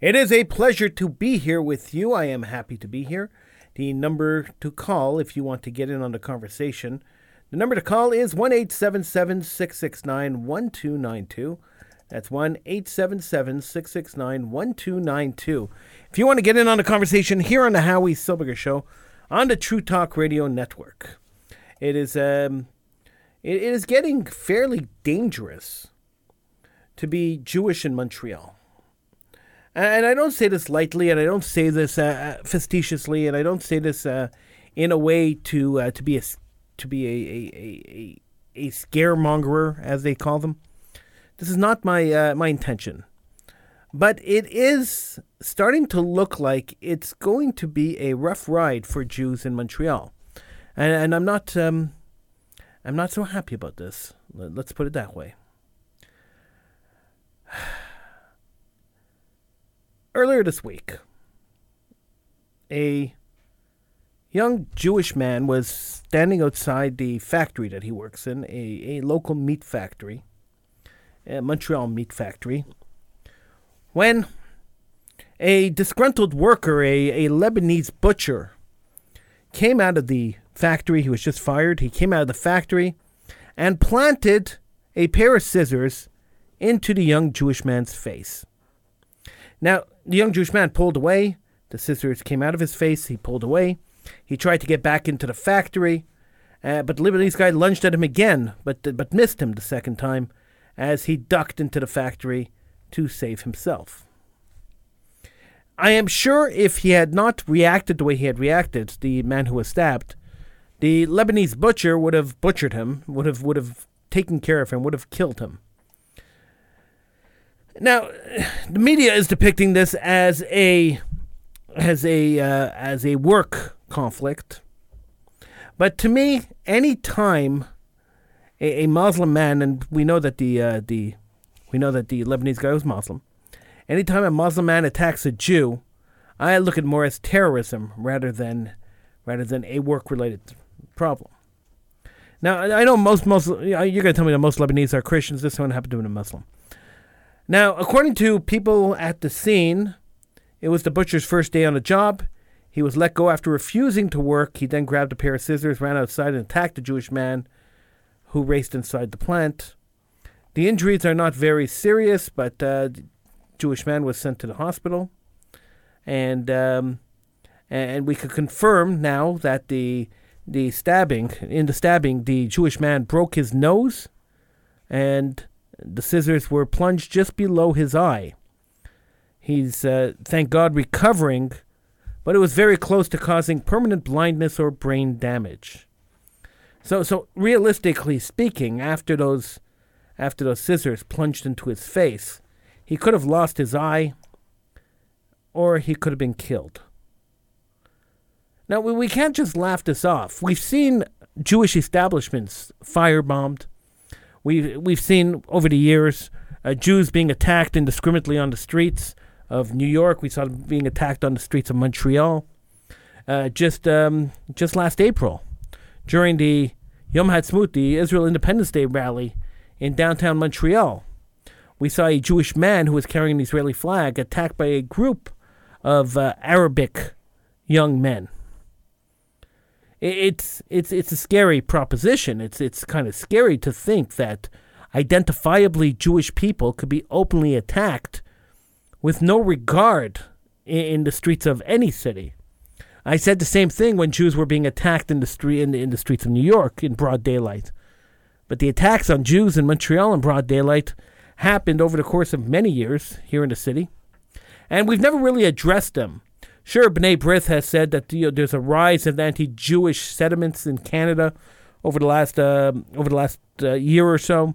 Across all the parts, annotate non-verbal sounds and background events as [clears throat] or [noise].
It is a pleasure to be here with you. I am happy to be here. The number to call if you want to get in on the conversation, the number to call is 1 877 669 1292. That's 1 877 669 1292. If you want to get in on the conversation here on the Howie Silberger Show on the True Talk Radio Network, it is um, it is getting fairly dangerous to be Jewish in Montreal. And I don't say this lightly, and I don't say this uh, facetiously, and I don't say this uh, in a way to uh, to be a to be a a, a, a scaremongerer, as they call them. This is not my uh, my intention, but it is starting to look like it's going to be a rough ride for Jews in Montreal, and, and I'm not. Um, I'm not so happy about this. Let's put it that way. Earlier this week, a young Jewish man was standing outside the factory that he works in, a, a local meat factory, a Montreal meat factory, when a disgruntled worker, a, a Lebanese butcher, came out of the factory. He was just fired. He came out of the factory and planted a pair of scissors into the young Jewish man's face. Now, the young Jewish man pulled away. The scissors came out of his face. He pulled away. He tried to get back into the factory, uh, but the Lebanese guy lunged at him again, but, but missed him the second time as he ducked into the factory to save himself. I am sure if he had not reacted the way he had reacted, the man who was stabbed, the Lebanese butcher would have butchered him, would have would have taken care of him, would have killed him. Now, the media is depicting this as a as a uh, as a work conflict, but to me, any time a, a Muslim man, and we know that the uh, the we know that the Lebanese guy was Muslim. Anytime a Muslim man attacks a Jew, I look at more as terrorism rather than rather than a work related problem. Now, I know most Muslim, you're going to tell me that most Lebanese are Christians. This one happened to be a Muslim. Now, according to people at the scene, it was the butcher's first day on the job. He was let go after refusing to work. He then grabbed a pair of scissors, ran outside, and attacked a Jewish man who raced inside the plant. The injuries are not very serious, but uh, the Jewish man was sent to the hospital. And um, and we could confirm now that the the stabbing in the stabbing the Jewish man broke his nose and the scissors were plunged just below his eye. He's uh, thank God recovering, but it was very close to causing permanent blindness or brain damage. So so realistically speaking, after those after those scissors plunged into his face, he could have lost his eye or he could have been killed. Now, we can't just laugh this off. We've seen Jewish establishments firebombed. We've, we've seen over the years uh, Jews being attacked indiscriminately on the streets of New York. We saw them being attacked on the streets of Montreal. Uh, just um, just last April, during the Yom Ha'atzmaut, the Israel Independence Day rally in downtown Montreal, we saw a Jewish man who was carrying an Israeli flag attacked by a group of uh, Arabic young men it's it's it's a scary proposition. It's it's kind of scary to think that identifiably Jewish people could be openly attacked with no regard in, in the streets of any city. I said the same thing when Jews were being attacked in the street in in the streets of New York in broad daylight. But the attacks on Jews in Montreal in broad daylight happened over the course of many years here in the city, and we've never really addressed them Sure, B'nai B'rith has said that you know, there's a rise of anti-Jewish sentiments in Canada over the last uh, over the last uh, year or so,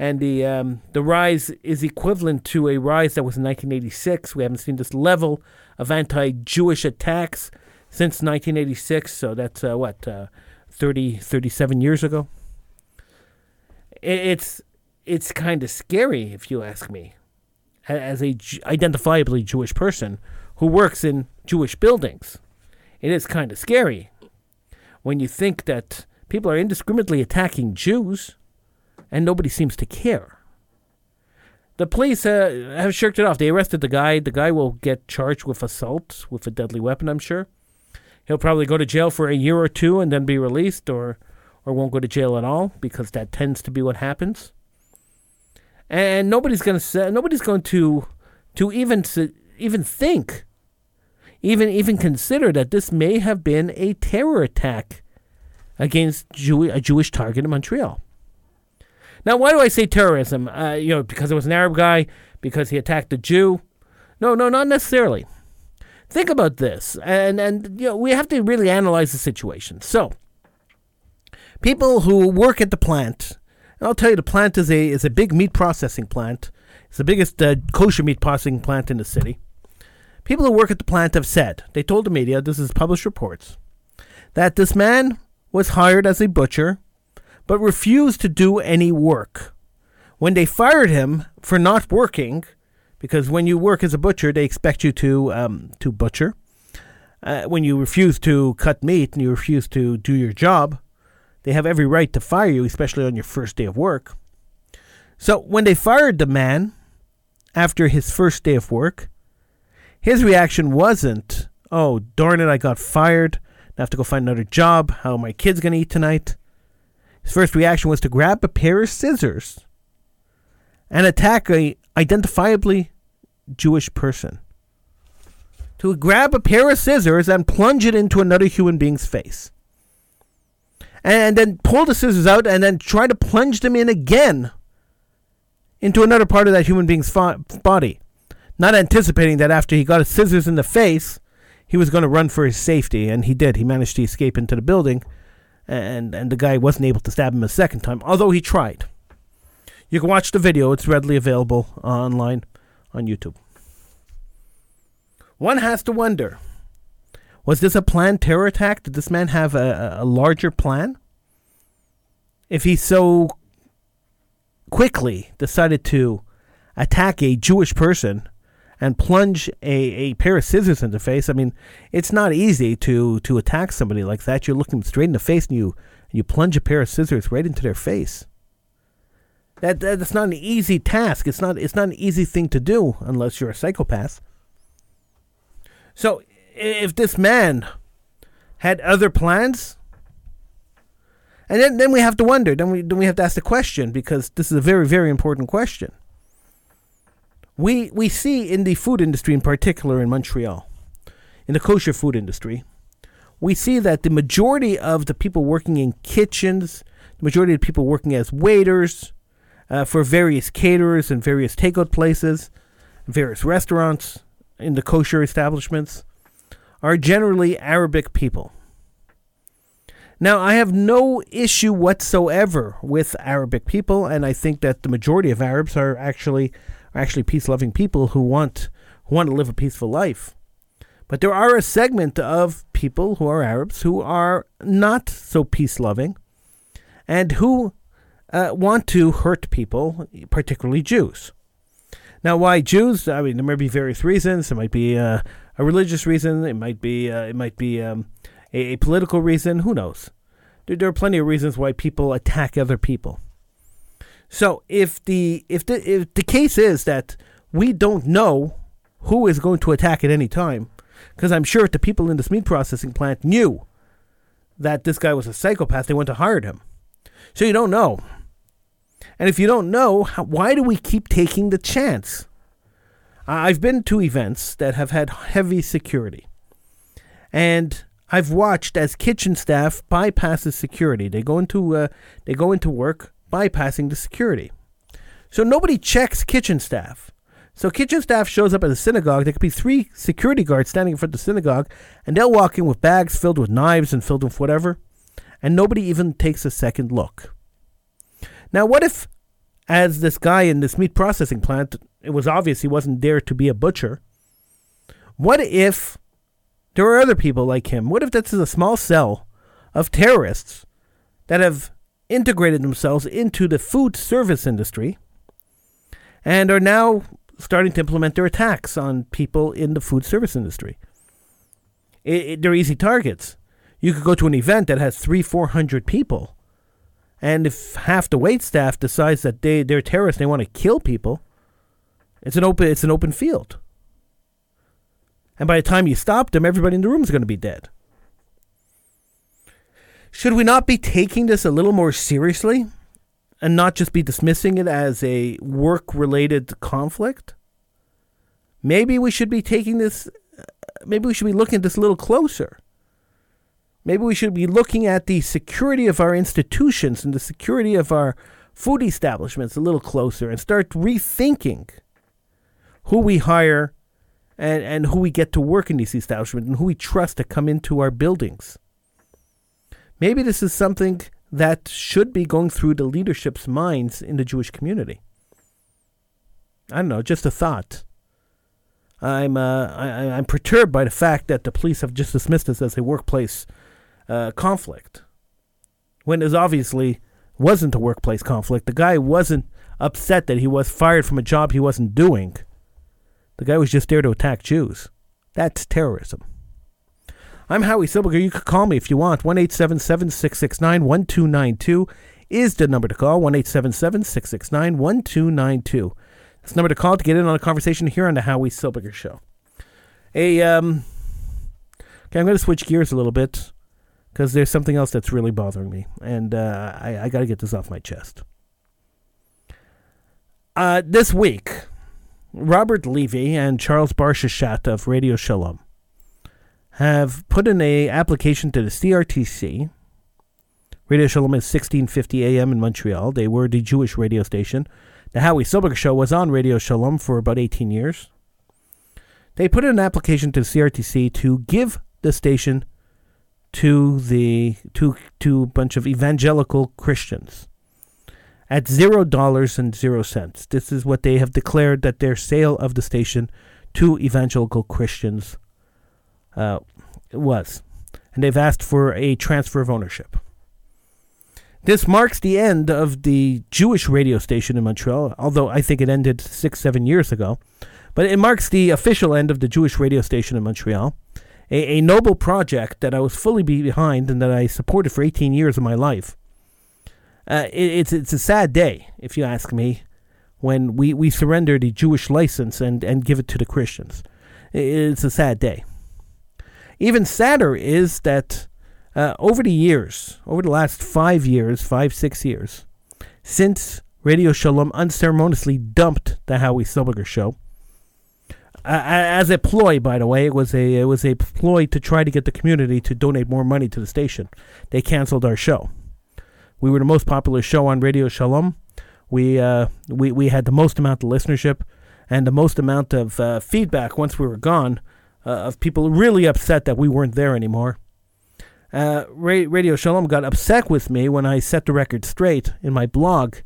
and the um, the rise is equivalent to a rise that was in 1986. We haven't seen this level of anti-Jewish attacks since 1986. So that's uh, what uh, 30, 37 years ago. It's it's kind of scary, if you ask me, as a identifiably Jewish person who works in Jewish buildings. It is kind of scary when you think that people are indiscriminately attacking Jews and nobody seems to care. The police uh, have shirked it off. They arrested the guy. The guy will get charged with assault with a deadly weapon, I'm sure. He'll probably go to jail for a year or two and then be released or or won't go to jail at all because that tends to be what happens. And nobody's going to nobody's going to to even even think even even consider that this may have been a terror attack against Jew- a Jewish target in Montreal. Now, why do I say terrorism? Uh, you know, because it was an Arab guy, because he attacked a Jew? No, no, not necessarily. Think about this, and and you know we have to really analyze the situation. So, people who work at the plant, I'll tell you, the plant is a is a big meat processing plant. It's the biggest uh, kosher meat processing plant in the city. People who work at the plant have said they told the media, this is published reports, that this man was hired as a butcher, but refused to do any work. When they fired him for not working, because when you work as a butcher, they expect you to um, to butcher. Uh, when you refuse to cut meat and you refuse to do your job, they have every right to fire you, especially on your first day of work. So when they fired the man after his first day of work, his reaction wasn't, "Oh darn it, I got fired. I have to go find another job. How are my kids going to eat tonight?" His first reaction was to grab a pair of scissors and attack a identifiably Jewish person. To grab a pair of scissors and plunge it into another human being's face. And then pull the scissors out and then try to plunge them in again into another part of that human being's fo- body. Not anticipating that after he got his scissors in the face, he was going to run for his safety, and he did. He managed to escape into the building, and, and the guy wasn't able to stab him a second time, although he tried. You can watch the video, it's readily available online on YouTube. One has to wonder was this a planned terror attack? Did this man have a, a larger plan? If he so quickly decided to attack a Jewish person and plunge a, a pair of scissors in the face, I mean, it's not easy to, to attack somebody like that. You're looking straight in the face and you, you plunge a pair of scissors right into their face. That that's not an easy task. It's not it's not an easy thing to do unless you're a psychopath. So if this man had other plans, and then, then we have to wonder. Then we then we have to ask the question because this is a very very important question. We we see in the food industry, in particular in Montreal, in the kosher food industry, we see that the majority of the people working in kitchens, the majority of people working as waiters, uh, for various caterers and various takeout places, various restaurants in the kosher establishments, are generally Arabic people. Now, I have no issue whatsoever with Arabic people, and I think that the majority of Arabs are actually are actually peace-loving people who want who want to live a peaceful life. But there are a segment of people who are Arabs who are not so peace-loving, and who uh, want to hurt people, particularly Jews. Now, why Jews? I mean, there might be various reasons. It might be uh, a religious reason. It might be uh, it might be um, a, a, political reason. Who knows? There, there, are plenty of reasons why people attack other people. So, if the if the if the case is that we don't know who is going to attack at any time, because I'm sure the people in this meat processing plant knew that this guy was a psychopath, they went to hire him. So you don't know. And if you don't know, why do we keep taking the chance? I've been to events that have had heavy security. And I've watched as kitchen staff bypasses security. They go into uh, they go into work bypassing the security. So nobody checks kitchen staff. So kitchen staff shows up at the synagogue. There could be three security guards standing in front of the synagogue, and they'll walk in with bags filled with knives and filled with whatever, and nobody even takes a second look. Now, what if, as this guy in this meat processing plant, it was obvious he wasn't there to be a butcher? What if There are other people like him. What if this is a small cell of terrorists that have integrated themselves into the food service industry and are now starting to implement their attacks on people in the food service industry? It, it, they're easy targets. You could go to an event that has three, four hundred people, and if half the wait staff decides that they they're terrorists, they want to kill people, it's an open it's an open field. And by the time you stop them, everybody in the room is going to be dead. Should we not be taking this a little more seriously and not just be dismissing it as a work related conflict? Maybe we should be taking this, maybe we should be looking at this a little closer. Maybe we should be looking at the security of our institutions and the security of our food establishments a little closer and start rethinking who we hire and, and who we get to work in these establishments and who we trust to come into our buildings. Maybe this is something that should be going through the leadership's minds in the Jewish community. I don't know, just a thought. I'm uh, I, I'm perturbed by the fact that the police have just dismissed this as a workplace uh, conflict, when it obviously wasn't a workplace conflict. The guy wasn't upset that he was fired from a job he wasn't doing. The guy was just there to attack Jews. That's terrorism. I'm Howie Silberger. You could call me if you want. 1 669 1292 is the number to call. 1 669 1292. That's the number to call to get in on a conversation here on the Howie Silberger Show. Hey, um, okay, I'm going to switch gears a little bit because there's something else that's really bothering me, and uh, I, I got to get this off my chest. Uh, this week, Robert Levy and Charles Bar Sheshet of Radio Shalom have put in a application to the CRTC. Radio Shalom is 1650 AM in Montreal. They were the Jewish radio station. The Howie Silberger Show was on Radio Shalom for about 18 years. They put in an application to the CRTC to give the station to the to to a bunch of evangelical Christians at zero dollars and zero cents. This is what they have declared that their sale of the station to evangelical Christians uh, was. And they've asked for a transfer of ownership. This marks the end of the Jewish radio station in Montreal, although I think it ended six, seven years ago. But it marks the official end of the Jewish radio station in Montreal, a, a noble project that I was fully behind and that I supported for 18 years of my life. Uh, it, it's it's a sad day, if you ask me, when we, we surrender the Jewish license and, and give it to the Christians. It's a sad day. Even sadder is that uh, over the years, over the last five years, five, six years, since Radio Shalom unceremoniously dumped the Howie Silberger show, uh, as a ploy, by the way, it was a it was a ploy to try to get the community to donate more money to the station. They canceled our show. We were the most popular show on Radio Shalom. We uh, we we had the most amount of listenership and the most amount of uh, feedback once we were gone uh, of people really upset that we weren't there anymore. Uh, Radio Shalom got upset with me when I set the record straight in my blog,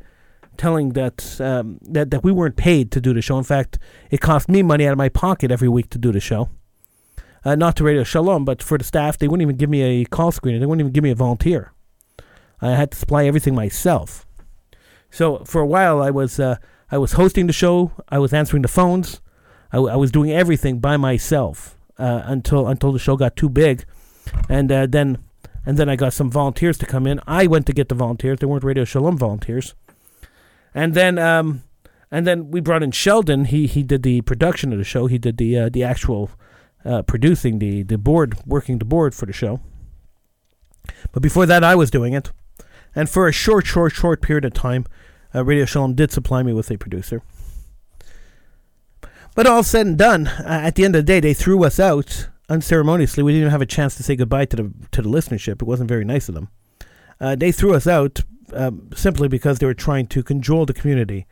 telling that um, that that we weren't paid to do the show. In fact, it cost me money out of my pocket every week to do the show. Uh, not to Radio Shalom, but for the staff, they wouldn't even give me a call screener. They wouldn't even give me a volunteer. I had to supply everything myself. So for a while, I was uh, I was hosting the show. I was answering the phones. I, I was doing everything by myself uh, until until the show got too big, and uh, then and then I got some volunteers to come in. I went to get the volunteers. They weren't Radio Shalom volunteers, and then um, and then we brought in Sheldon. He he did the production of the show. He did the uh, the actual uh, producing the the board, working the board for the show. But before that, I was doing it, and for a short, short, short period of time, uh, Radio Shalom did supply me with a producer. But all said and done, uh, at the end of the day, they threw us out unceremoniously. We didn't even have a chance to say goodbye to the to the listenership. It wasn't very nice of them. Uh, they threw us out um, simply because they were trying to cajole the community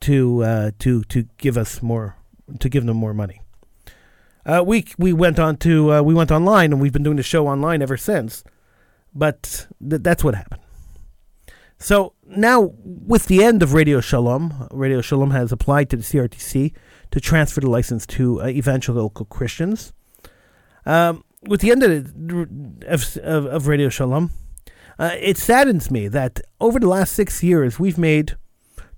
to uh, to to give us more to give them more money. Uh, we we went on to uh, we went online and we've been doing the show online ever since. But th- that's what happened. So now, with the end of Radio Shalom, Radio Shalom has applied to the CRTC to transfer the license to uh, evangelical Christians. Um, with the end of, of, of, Radio Shalom, uh, it saddens me that over the last six years, we've made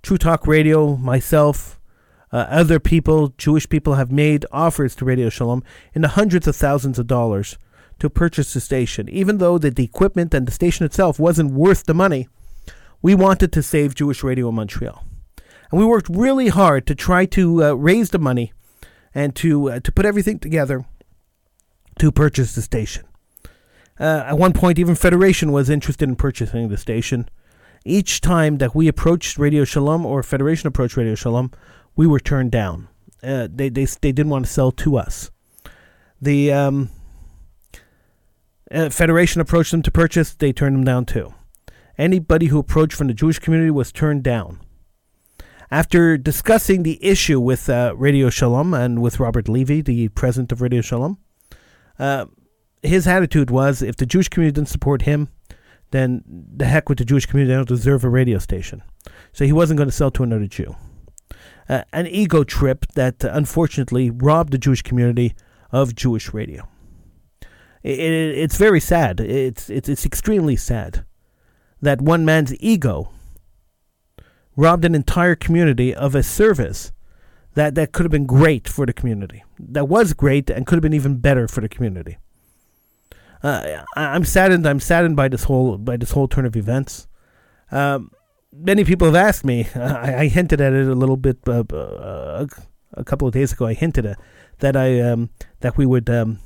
True Talk Radio, myself, uh, other people, Jewish people, have made offers to Radio Shalom in the hundreds of thousands of dollars to purchase the station. Even though the, the equipment and the station itself wasn't worth the money, we wanted to save Jewish Radio in Montreal. And we worked really hard to try to uh, raise the money and to, uh, to put everything together to purchase the station. Uh, at one point, even Federation was interested in purchasing the station. Each time that we approached Radio Shalom or Federation approached Radio Shalom, we were turned down. Uh, they, they, they didn't want to sell to us. The um, uh, Federation approached them to purchase, they turned them down too. Anybody who approached from the Jewish community was turned down. After discussing the issue with uh, Radio Shalom and with Robert Levy, the president of Radio Shalom, uh, his attitude was if the Jewish community didn't support him, then the heck with the Jewish community, they don't deserve a radio station. So he wasn't going to sell to another Jew. Uh, an ego trip that uh, unfortunately robbed the Jewish community of Jewish radio. It, it, it's very sad. It's, it's, it's extremely sad that one man's ego robbed an entire community of a service that, that could have been great for the community. That was great and could have been even better for the community. Uh, I, am saddened. I'm saddened by this whole by this whole turn of events. Um, many people have asked me. [laughs] I, I, hinted at it a little bit uh, uh, a couple of days ago. I hinted at that I um, that we would um,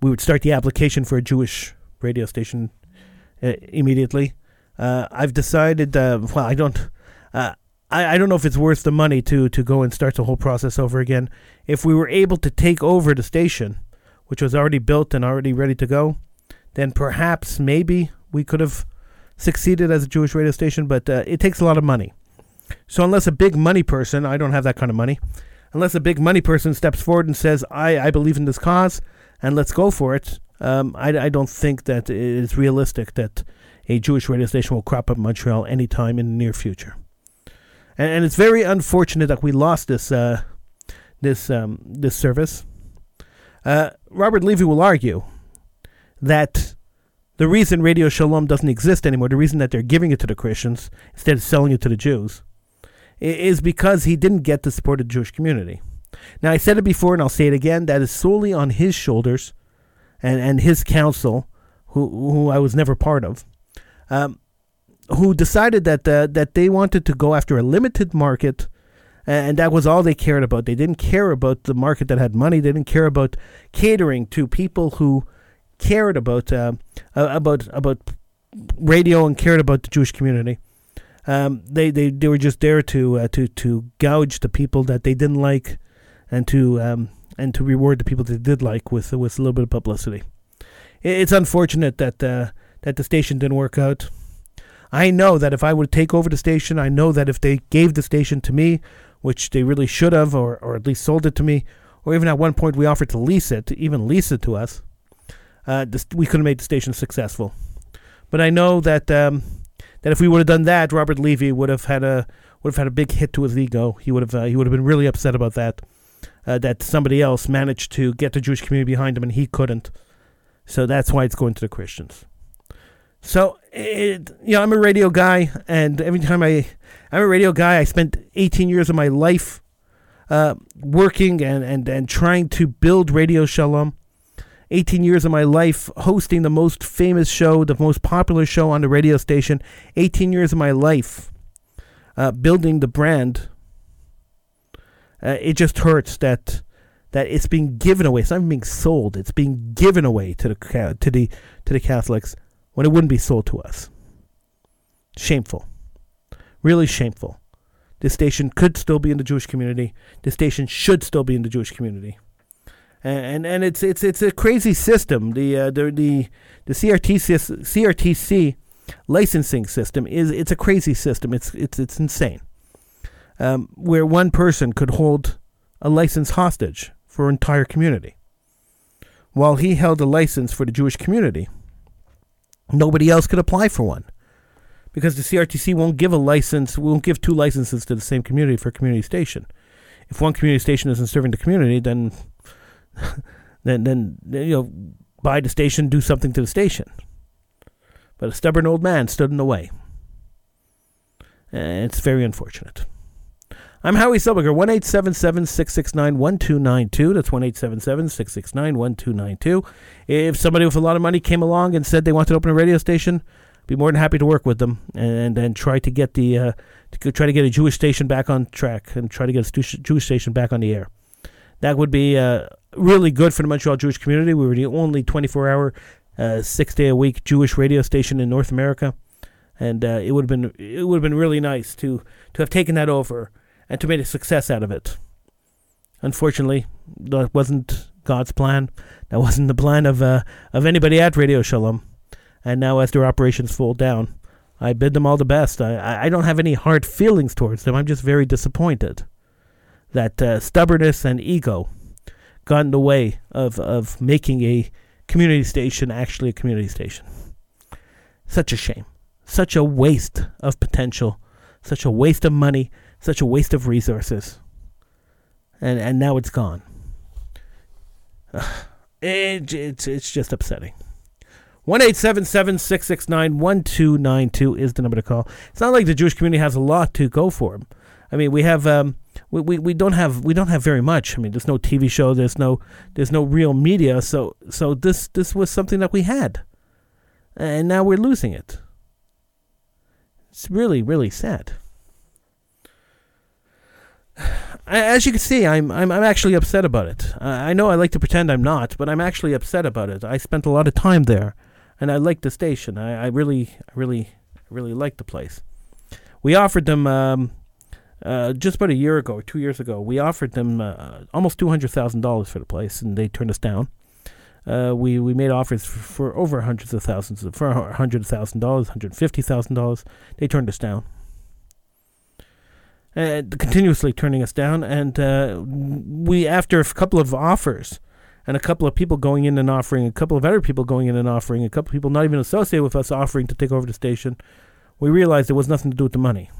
we would start the application for a Jewish radio station uh, immediately. Uh, I've decided. Uh, well, I don't. I, I don't know if it's worth the money to to go and start the whole process over again. If we were able to take over the station, which was already built and already ready to go, then perhaps maybe we could have succeeded as a Jewish radio station, but uh, it takes a lot of money. So unless a big money person, I don't have that kind of money, unless a big money person steps forward and says, I, I believe in this cause and let's go for it, um, I, I don't think that it is realistic that a Jewish radio station will crop up in Montreal anytime in the near future. And, and it's very unfortunate that we lost this uh, this um, this service. Uh, Robert Levy will argue that the reason Radio Shalom doesn't exist anymore, the reason that they're giving it to the Christians instead of selling it to the Jews, is because he didn't get the support of the Jewish community. Now, I said it before and I'll say it again that is solely on his shoulders and, and his council, who, who I was never part of, um, who decided that, uh, that they wanted to go after a limited market and that was all they cared about. They didn't care about the market that had money. They didn't care about catering to people who cared about uh, about about radio and cared about the Jewish community. Um, they, they they were just there to uh, to to gouge the people that they didn't like, and to um, and to reward the people they did like with with a little bit of publicity. It's unfortunate that uh, that the station didn't work out. I know that if I would take over the station, I know that if they gave the station to me, which they really should have, or or at least sold it to me, or even at one point we offered to lease it, to even lease it to us, uh, this, we could have made the station successful. But I know that um, that if we would have done that, Robert Levy would have had a would have had a big hit to his ego. He would have uh, he would have been really upset about that. Uh, that somebody else managed to get the Jewish community behind him and he couldn't. So that's why it's going to the Christians. So it, you know, I'm a radio guy, and every time I I'm a radio guy, I spent 18 years of my life uh, working and, and, and trying to build Radio Shalom. 18 years of my life hosting the most famous show, the most popular show on the radio station. 18 years of my life uh, building the brand. Uh, it just hurts that that it's being given away. It's not being sold. It's being given away to the to the to the Catholics when it wouldn't be sold to us. Shameful, really shameful. This station could still be in the Jewish community. This station should still be in the Jewish community and and it's it's it's a crazy system. The uh, the the the CRTC CRTC licensing system is it's a crazy system. It's it's it's insane. Um, where one person could hold a license hostage for an entire community, while he held a license for the Jewish community. Nobody else could apply for one because the CRTC won't give a license, won't give two licenses to the same community for a community station. If one community station isn't serving the community, [laughs] then then then you know buy the station, do something to the station. But a stubborn old man stood in the way. And it's very unfortunate. I'm Howie Silberger, 1 669 1292. That's 1 669 1292. If somebody with a lot of money came along and said they wanted to open a radio station, I'd be more than happy to work with them and and try to get the uh, to try to get a Jewish station back on track and try to get a Jewish station back on the air. That would be uh, really good for the Montreal Jewish community. We were the only 24 hour, uh, six day a week Jewish radio station in North America, and uh, it would have been it would have been really nice to to have taken that over and to make a success out of it. Unfortunately, that wasn't God's plan. That wasn't the plan of uh, of anybody at Radio Shalom. And now, as their operations fall down, I bid them all the best. I, I don't have any hard feelings towards them. I'm just very disappointed that uh, stubbornness and ego got in the way of, of making a community station actually a community station. Such a shame. Such a waste of potential. Such a waste of money such a waste of resources. And and now it's gone. [sighs] It, it's it's just upsetting. One eight seven seven six six nine one two nine two is the number to call. It's not like the Jewish community has a lot to go for. I mean, we have um, we, we, we don't have we don't have very much. I mean, there's no TV show, there's no there's no real media. So so this this was something that we had, and now we're losing it. It's really really sad as you can see, I'm I'm I'm actually upset about it. I know I like to pretend I'm not, but I'm actually upset about it. I spent a lot of time there, and I like the station. I, I really, really, really like the place. We offered them um, uh, just about a year ago, two years ago. We offered them uh, almost two hundred thousand dollars for the place, and they turned us down. Uh, we we made offers for, for over hundreds of thousands, for a hundred thousand dollars, hundred fifty thousand dollars. They turned us down uh, continuously turning us down. And uh, we, after a couple of offers, and a couple of people going in and offering, a couple of other people going in and offering, a couple of people not even associated with us offering to take over the station, we realized it was nothing to do with the money.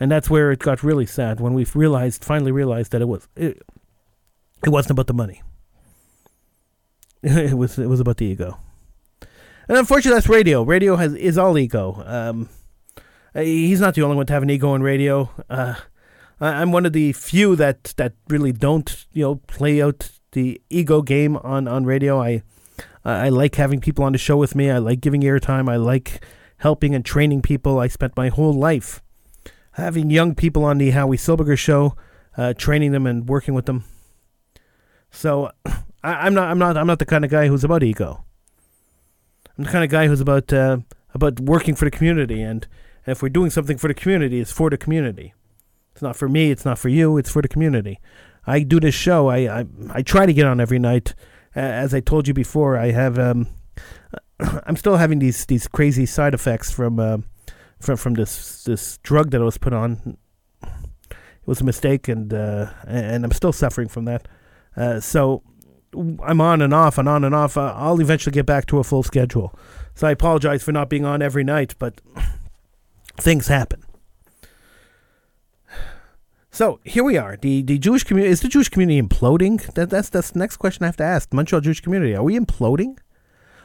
And that's where it got really sad when we realized, finally realized that it was it, it wasn't about the money. [laughs] it was it was about the ego. And unfortunately, that's radio. Radio has is all ego. Um, he's not the only one to have an ego in radio. Uh, I'm one of the few that that really don't, you know, play out the ego game on on radio. I I like having people on the show with me. I like giving airtime. I like helping and training people. I spent my whole life having young people on the Howie Silberger show, uh, training them and working with them. So [clears throat] I, am not I'm not I'm not the kind of guy who's about ego. I'm the kind of guy who's about uh, about working for the community and and if we're doing something for the community, it's for the community. It's not for me. It's not for you. It's for the community. I do this show. I I, I try to get on every night. As I told you before, I have um, [coughs] I'm still having these these crazy side effects from uh, from from this this drug that I was put on. It was a mistake, and uh, and I'm still suffering from that. Uh, so I'm on and off and on and off. I'll eventually get back to a full schedule. So I apologize for not being on every night, but things happen. So here we are. The the Jewish community is the Jewish community imploding? That that's that's the next question I have to ask. Montreal Jewish community, are we imploding?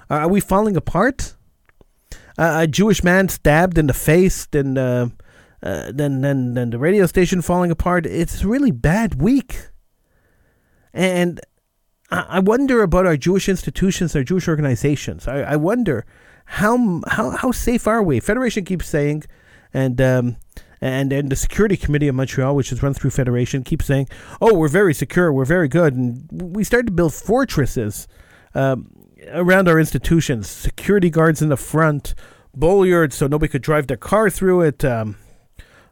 Uh, are we falling apart? Uh, a Jewish man stabbed in the face, then uh, uh, then then then the radio station falling apart. It's a really bad week, and I, I wonder about our Jewish institutions, our Jewish organizations. I, I wonder how how how safe are we? Federation keeps saying and um, and and the security committee of Montreal, which is run through Federation, keeps saying, "Oh, we're very secure, we're very good," and we started to build fortresses um, around our institutions, security guards in the front, bollards so nobody could drive their car through it, um,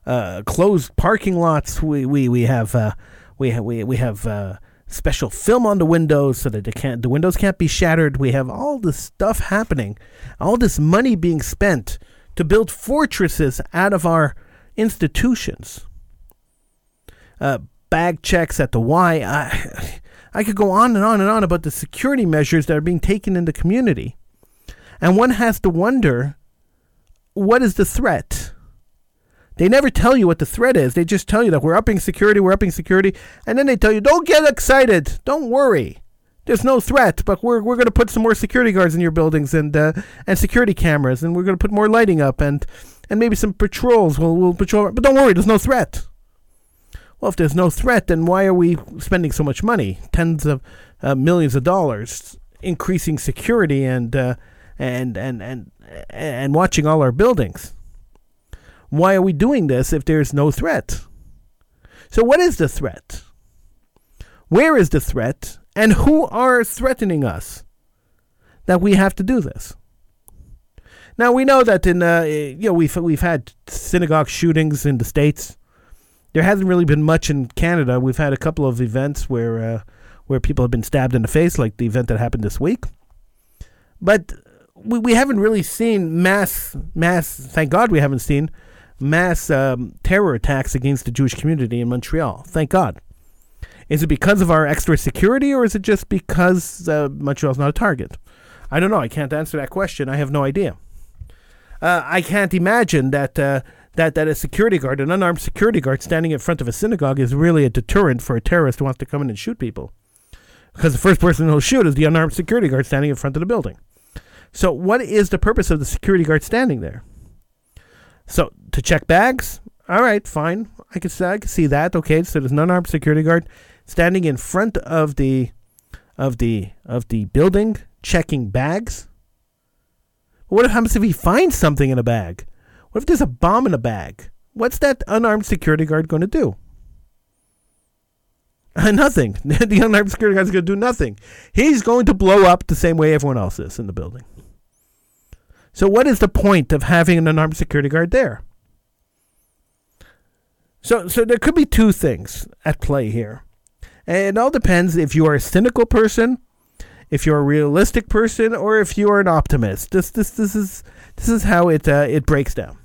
uh, closed parking lots. We we we have uh, we have we we have. Uh, special film on the windows so that they can't the windows can't be shattered we have all this stuff happening all this money being spent to build fortresses out of our institutions. Uh, bag checks at the Y. I, I could go on and on and on about the security measures that are being taken in the community. And one has to wonder what is the threat? They never tell you what the threat is. They just tell you that we're upping security, we're upping security, and then they tell you, don't get excited, don't worry. There's no threat, but we're we're going to put some more security guards in your buildings and uh, and security cameras, and we're going to put more lighting up and and maybe some patrols. We'll we'll patrol, but don't worry, there's no threat. Well, if there's no threat, then why are we spending so much money, tens of uh, millions of dollars, increasing security and uh, and and and and watching all our buildings? Why are we doing this if there's no threat? So, what is the threat? Where is the threat? And who are threatening us that we have to do this? Now we know that in uh, you know we've we've had synagogue shootings in the states. There hasn't really been much in Canada. We've had a couple of events where uh, where people have been stabbed in the face, like the event that happened this week. But we, we haven't really seen mass mass. Thank God we haven't seen mass um, terror attacks against the Jewish community in Montreal. Thank God. Is it because of our extra security, or is it just because uh, Montreal's not a target? I don't know. I can't answer that question. I have no idea. Uh, I can't imagine that uh, that that a security guard, an unarmed security guard, standing in front of a synagogue is really a deterrent for a terrorist who wants to come in and shoot people. Because the first person who'll shoot is the unarmed security guard standing in front of the building. So, what is the purpose of the security guard standing there? So, to check bags? All right, fine. I can, I can see that. Okay, so there's an unarmed security guard standing in front of the of the of the building checking bags. What happens if he finds something in a bag? What if there's a bomb in a bag? What's that unarmed security guard going to do? [laughs] nothing. [laughs] the unarmed security guard is going to do nothing. He's going to blow up the same way everyone else is in the building. So, what is the point of having an unarmed security guard there? So, so there could be two things at play here. And it all depends if you are a cynical person, if you're a realistic person, or if you are an optimist. This, this, this is this is how it uh, it breaks down.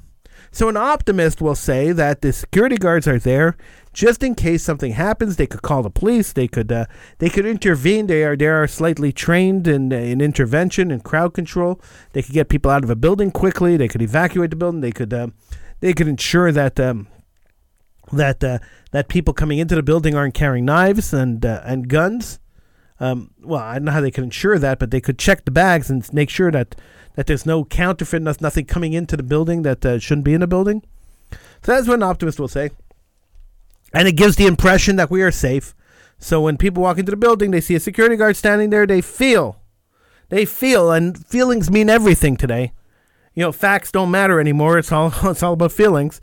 So an optimist will say that the security guards are there just in case something happens. They could call the police. They could uh, they could intervene. They are they are slightly trained in in intervention and crowd control. They could get people out of a building quickly. They could evacuate the building. They could uh, they could ensure that um, that uh, that people coming into the building aren't carrying knives and uh, and guns. Um, well, I don't know how they could ensure that, but they could check the bags and make sure that, that there's no counterfeit, nothing coming into the building that uh, shouldn't be in the building. So that's what an optimist will say, and it gives the impression that we are safe. So when people walk into the building, they see a security guard standing there. They feel, they feel, and feelings mean everything today. You know, facts don't matter anymore. It's all [laughs] it's all about feelings.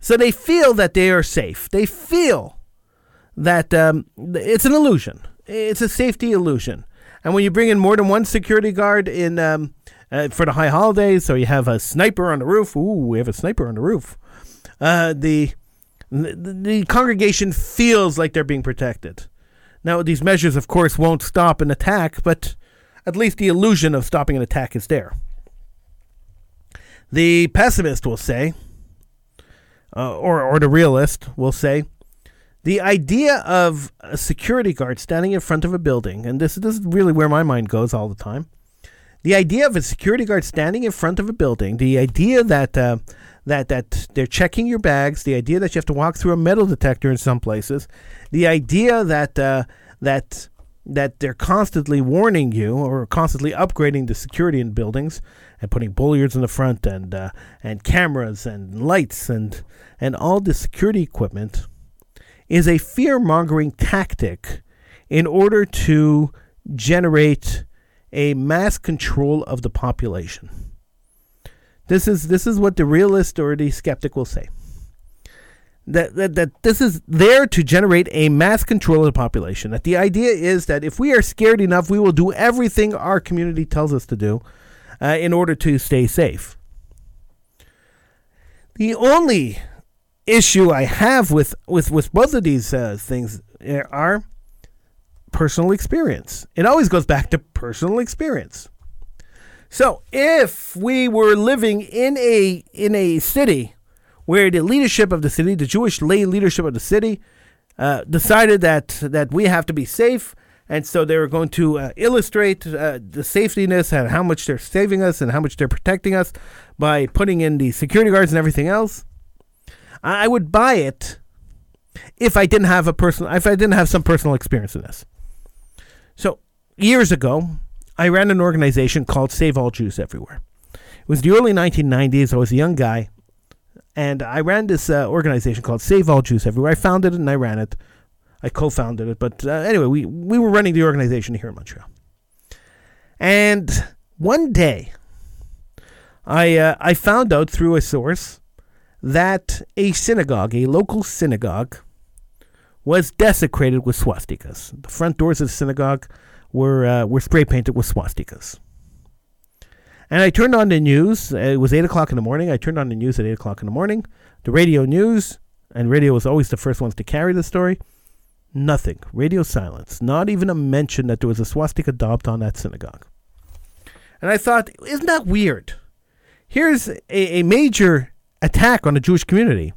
So they feel that they are safe. They feel that um, it's an illusion. It's a safety illusion. And when you bring in more than one security guard in um, uh, for the high holidays, so you have a sniper on the roof. Ooh, we have a sniper on the roof. Uh, the, the the congregation feels like they're being protected. Now, these measures, of course, won't stop an attack, but at least the illusion of stopping an attack is there. The pessimist will say, uh, or, or the realist will say, the idea of a security guard standing in front of a building, and this, this is really where my mind goes all the time. The idea of a security guard standing in front of a building, the idea that uh, that that they're checking your bags, the idea that you have to walk through a metal detector in some places, the idea that uh, that that they're constantly warning you or constantly upgrading the security in buildings and putting bollards in the front and uh, and cameras and lights and and all the security equipment is a fear mongering tactic in order to generate a mass control of the population. This is this is what the realist or the skeptic will say. That, that, that this is there to generate a mass control of the population. That the idea is that if we are scared enough, we will do everything our community tells us to do uh, in order to stay safe. The only issue I have with, with, with both of these uh, things are personal experience. It always goes back to personal experience. So if we were living in a in a city where the leadership of the city, the Jewish lay leadership of the city, uh, decided that that we have to be safe, and so they were going to uh, illustrate uh, the safetyness and how much they're saving us and how much they're protecting us by putting in the security guards and everything else. I would buy it if I didn't have a personal, if I didn't have some personal experience in this. So years ago, I ran an organization called Save All Jews Everywhere. It was the early 1990s. I was a young guy, and I ran this uh, organization called Save All Jews Everywhere. I founded it and I ran it. I co-founded it, but uh, anyway, we we were running the organization here in Montreal. And one day, I uh, I found out through a source that a synagogue, a local synagogue, was desecrated with swastikas. The front doors of the synagogue were uh, were spray painted with swastikas. And I turned on the news. It was eight o'clock in the morning. I turned on the news at eight o'clock in the morning. The radio news, and radio was always the first ones to carry the story. Nothing. Radio silence. Not even a mention that there was a swastika daubed on that synagogue. And I thought, isn't that weird? Here's a, a major attack on the Jewish community,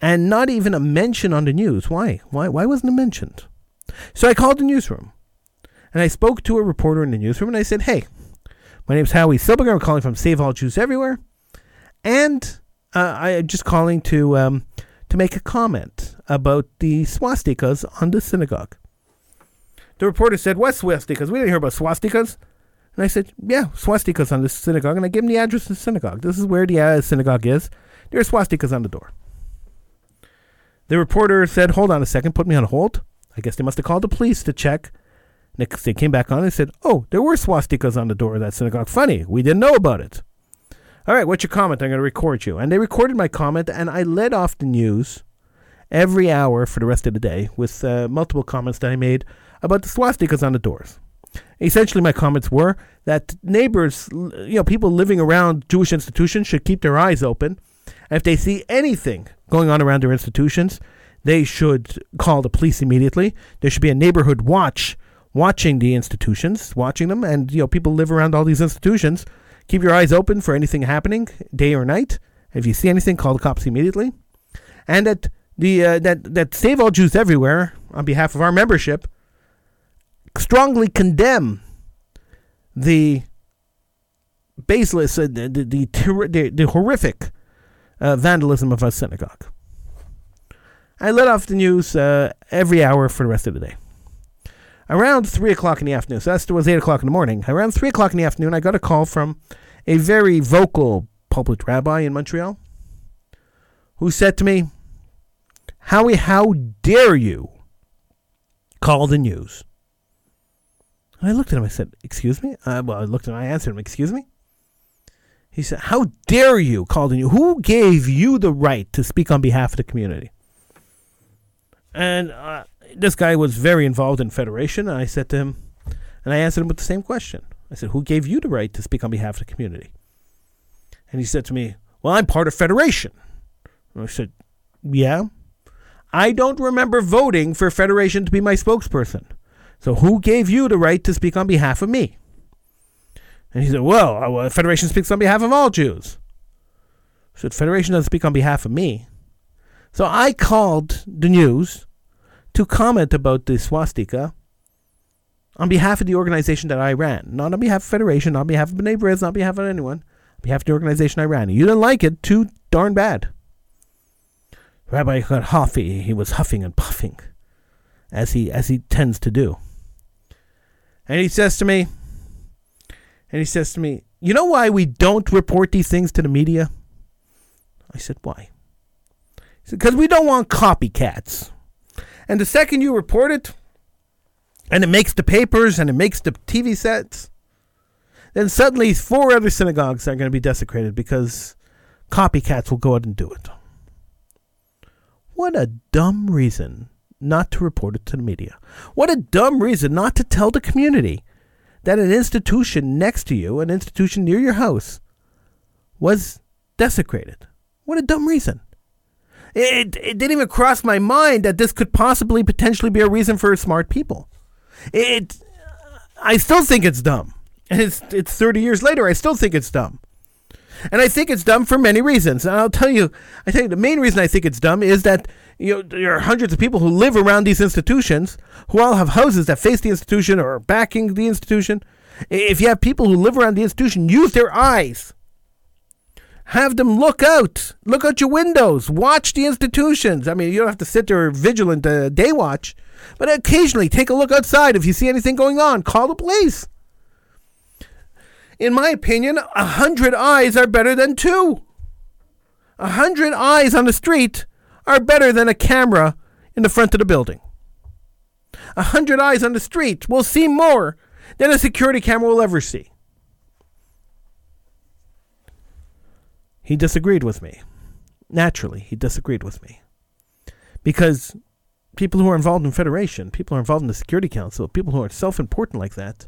and not even a mention on the news. Why? Why? Why wasn't it mentioned? So I called the newsroom, and I spoke to a reporter in the newsroom, and I said, "Hey, my name's Howie Silberger. I'm calling from Save All Jews Everywhere, and uh, I'm just calling to um, to make a comment about the swastikas on the synagogue." The reporter said, "What swastikas? We didn't hear about swastikas." And I said, yeah, swastikas on the synagogue. And I gave him the address of the synagogue. This is where the uh, synagogue is. There are swastikas on the door. The reporter said, hold on a second, put me on hold. I guess they must have called the police to check. Next, they came back on and said, oh, there were swastikas on the door of that synagogue. Funny, we didn't know about it. All right, what's your comment? I'm going to record you. And they recorded my comment, and I led off the news every hour for the rest of the day with uh, multiple comments that I made about the swastikas on the doors. Essentially, my comments were that neighbors, you know, people living around Jewish institutions should keep their eyes open. If they see anything going on around their institutions, they should call the police immediately. There should be a neighborhood watch watching the institutions, watching them, and you know, people live around all these institutions. Keep your eyes open for anything happening, day or night. If you see anything, call the cops immediately. And that the uh, that that Save All Jews Everywhere, on behalf of our membership, strongly condemn the baseless, uh, the, the, the, the, horrific uh, vandalism of a synagogue. I let off the news uh, every hour for the rest of the day. Around 3 o'clock in the afternoon, so that was 8 o'clock in the morning, around 3 o'clock in the afternoon, I got a call from a very vocal public rabbi in Montreal who said to me, Howie, how dare you call the news? And I looked at him. I said, "Excuse me." Uh, well, I looked at him. I answered him, "Excuse me." He said, "How dare you call you? Who gave you the right to speak on behalf of the community?" And uh, this guy was very involved in federation. And I said to him, and I answered him with the same question. I said, "Who gave you the right to speak on behalf of the community?" And he said to me, "Well, I'm part of federation." And I said, "Yeah." I don't remember voting for Federation to be my spokesperson. So who gave you the right to speak on behalf of me? And he said, Well, uh, well Federation speaks on behalf of all Jews. So the Federation doesn't speak on behalf of me. So I called the news to comment about the swastika on behalf of the organization that I ran. Not on behalf of Federation, not on behalf of B'nai B'rith, not on behalf of anyone. On behalf of the organization I ran. You didn't like it, too darn bad. Rabbi huffy. He was huffing and puffing, as he as he tends to do. And he says to me, and he says to me, You know why we don't report these things to the media? I said, Why? He said, Because we don't want copycats. And the second you report it, and it makes the papers and it makes the TV sets, then suddenly four other synagogues are going to be desecrated because copycats will go out and do it. What a dumb reason not to report it to the media. What a dumb reason not to tell the community that an institution next to you, an institution near your house, was desecrated. What a dumb reason. It, it didn't even cross my mind that this could possibly potentially be a reason for smart people. It, I still think it's dumb. And [laughs] it's, it's 30 years later, I still think it's dumb. And I think it's dumb for many reasons. And I'll tell you, I think the main reason I think it's dumb is that you know, there are hundreds of people who live around these institutions who all have houses that face the institution or are backing the institution. If you have people who live around the institution, use their eyes. Have them look out. Look out your windows. Watch the institutions. I mean, you don't have to sit there vigilant uh, day watch, but occasionally take a look outside. If you see anything going on, call the police. In my opinion, a hundred eyes are better than two. A hundred eyes on the street are better than a camera in the front of the building. A hundred eyes on the street will see more than a security camera will ever see. He disagreed with me. Naturally, he disagreed with me. Because people who are involved in Federation, people who are involved in the Security Council, people who are self important like that,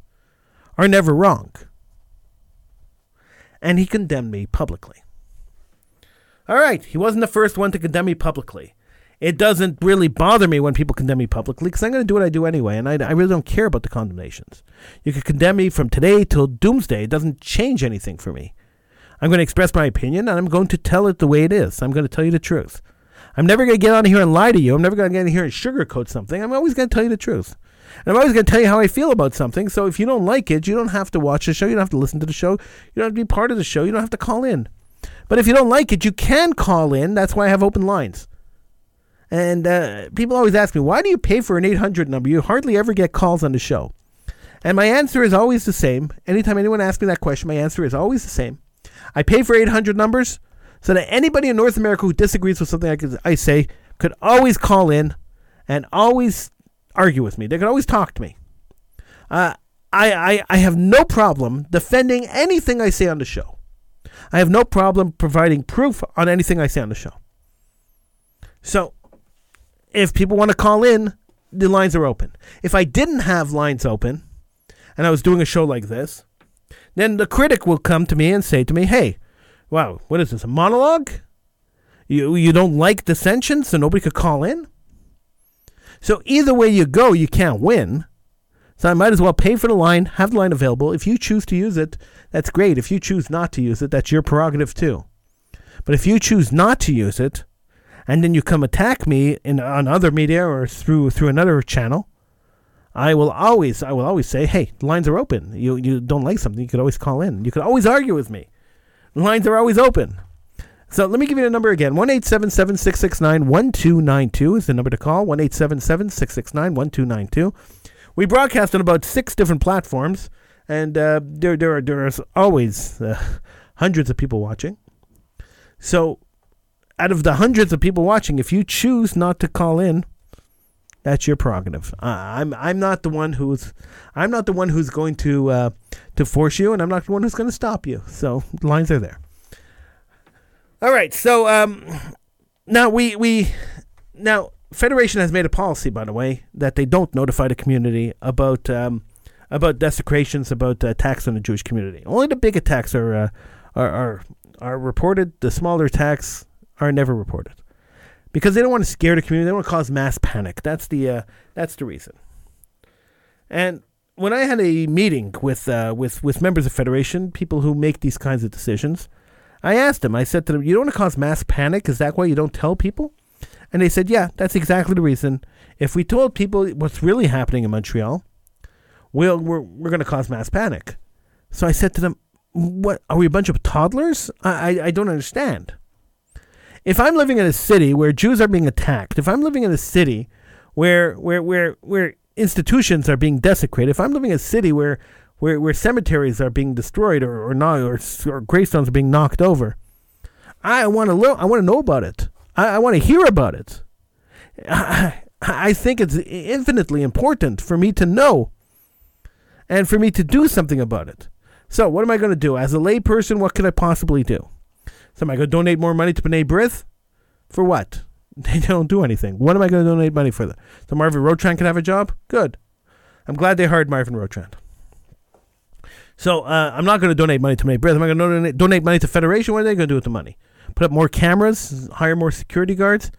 are never wrong. And he condemned me publicly. All right, he wasn't the first one to condemn me publicly. It doesn't really bother me when people condemn me publicly because I'm going to do what I do anyway, and I, I really don't care about the condemnations. You could condemn me from today till doomsday. It doesn't change anything for me. I'm going to express my opinion, and I'm going to tell it the way it is. I'm going to tell you the truth. I'm never going to get on here and lie to you. I'm never going to get in here and sugarcoat something. I'm always going to tell you the truth. And I'm always going to tell you how I feel about something. So if you don't like it, you don't have to watch the show. You don't have to listen to the show. You don't have to be part of the show. You don't have to call in. But if you don't like it, you can call in. That's why I have open lines. And uh, people always ask me, why do you pay for an 800 number? You hardly ever get calls on the show. And my answer is always the same. Anytime anyone asks me that question, my answer is always the same. I pay for 800 numbers so that anybody in North America who disagrees with something I, could, I say could always call in and always argue with me. They could always talk to me. Uh, I, I, I have no problem defending anything I say on the show. I have no problem providing proof on anything I say on the show. So, if people want to call in, the lines are open. If I didn't have lines open and I was doing a show like this, then the critic will come to me and say to me, "Hey, wow, what is this? A monologue? You you don't like dissension, so nobody could call in." So either way you go, you can't win. So I might as well pay for the line, have the line available. If you choose to use it, that's great. If you choose not to use it, that's your prerogative too. But if you choose not to use it, and then you come attack me in on other media or through through another channel, I will always I will always say, hey, the lines are open. You you don't like something, you could always call in. You could always argue with me. The lines are always open. So let me give you the number again. 1 669 1292 is the number to call. 1 669 1292. We broadcast on about six different platforms, and uh, there, there, are, there are always uh, [laughs] hundreds of people watching. So out of the hundreds of people watching, if you choose not to call in, that's your prerogative. Uh, I'm I'm not the one who's I'm not the one who's going to uh, to force you, and I'm not the one who's going to stop you. So lines are there. All right. So um, now we we now Federation has made a policy, by the way, that they don't notify the community about um, about desecrations, about uh, attacks on the Jewish community. Only the big attacks are uh, are, are are reported. The smaller attacks are never reported because they don't want to scare the community. They don't want to cause mass panic. That's the uh, that's the reason. And when I had a meeting with uh, with with members of Federation, people who make these kinds of decisions, I asked them. I said to them, "You don't want to cause mass panic. Is that why you don't tell people?" And they said, "Yeah, that's exactly the reason. If we told people what's really happening in Montreal, we'll, we're we're going to cause mass panic." So I said to them, "What are we a bunch of toddlers? I I, I don't understand." if I'm living in a city where Jews are being attacked, if I'm living in a city where where where where institutions are being desecrated, if I'm living in a city where where, where cemeteries are being destroyed or or, not, or, or gravestones are being knocked over, I want to lo- I want to know about it. I, I want to hear about it. I, I think it's infinitely important for me to know and for me to do something about it. So, what am I going to do? As a layperson, what could I possibly do? So am I going to donate more money to B'nai B'rith? For what? [laughs] They don't do anything. What am I going to donate money for? So Marvin Rotrand can have a job? Good. I'm glad they hired Marvin Rotrand. So uh, I'm not going to donate money to B'nai B'rith. Am I going to donate, donate money to Federation? What are they going to do with the money? Put up more cameras, hire more security guards,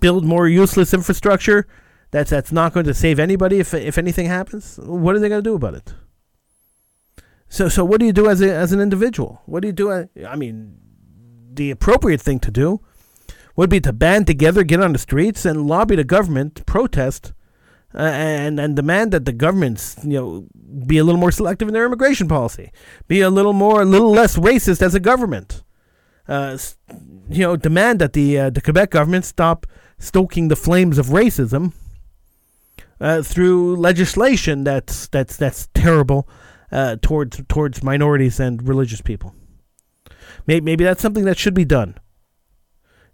build more useless infrastructure that's that's not going to save anybody if if anything happens. What are they going to do about it? So, so what do you do as a, as an individual? What do you do? I mean, the appropriate thing to do would be to band together, get on the streets, and lobby the government, protest uh, and and demand that the governments you know be a little more selective in their immigration policy, be a little more, a little less racist as a government. Uh, you know, demand that the uh, the Quebec government stop stoking the flames of racism uh, through legislation that's that's that's terrible uh, towards towards minorities and religious people. Maybe, maybe that's something that should be done.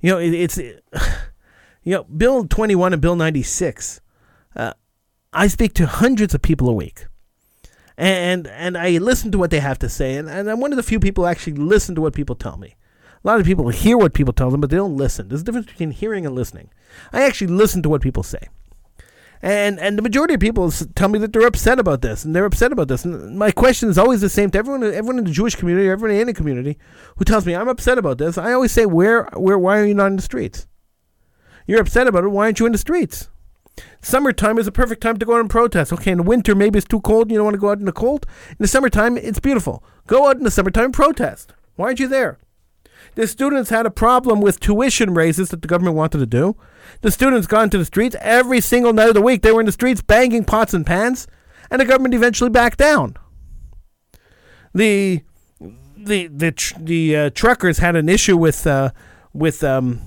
You know, it, it's [sighs] you know Bill twenty one and Bill ninety six uh, I speak to hundreds of people a week, and and I listen to what they have to say, and, and I'm one of the few people who actually listen to what people tell me. A lot of people hear what people tell them, but they don't listen. There's a difference between hearing and listening. I actually listen to what people say. And and the majority of people tell me that they're upset about this, and they're upset about this. And my question is always the same to everyone, everyone in the Jewish community, everyone in any community who tells me I'm upset about this. I always say, where, where, why are you not in the streets? You're upset about it. Why aren't you in the streets? Summertime is a perfect time to go out and protest. Okay, in the winter maybe it's too cold. and You don't want to go out in the cold. In the summertime, it's beautiful. Go out in the summertime and protest. Why aren't you there? The students had a problem with tuition raises that the government wanted to do. The students got into the streets every single night of the week. They were in the streets banging pots and pans, and the government eventually backed down. The the the the uh, truckers had an issue with uh, with um,